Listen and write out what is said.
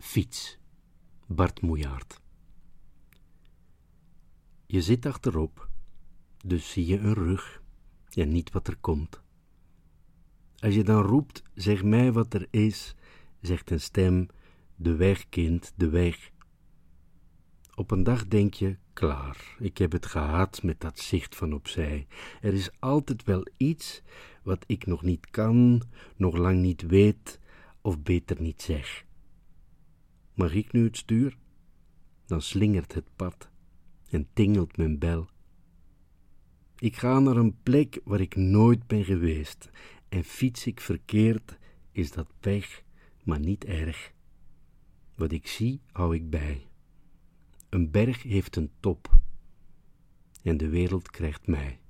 Fiets, Bart Moejaard. Je zit achterop, dus zie je een rug en niet wat er komt. Als je dan roept, zeg mij wat er is, zegt een stem, de weg, kind, de weg. Op een dag denk je, klaar, ik heb het gehad met dat zicht van opzij. Er is altijd wel iets wat ik nog niet kan, nog lang niet weet, of beter niet zeg. Mag ik nu het stuur? Dan slingert het pad en tingelt mijn bel. Ik ga naar een plek waar ik nooit ben geweest, en fiets ik verkeerd, is dat pech, maar niet erg. Wat ik zie, hou ik bij. Een berg heeft een top, en de wereld krijgt mij.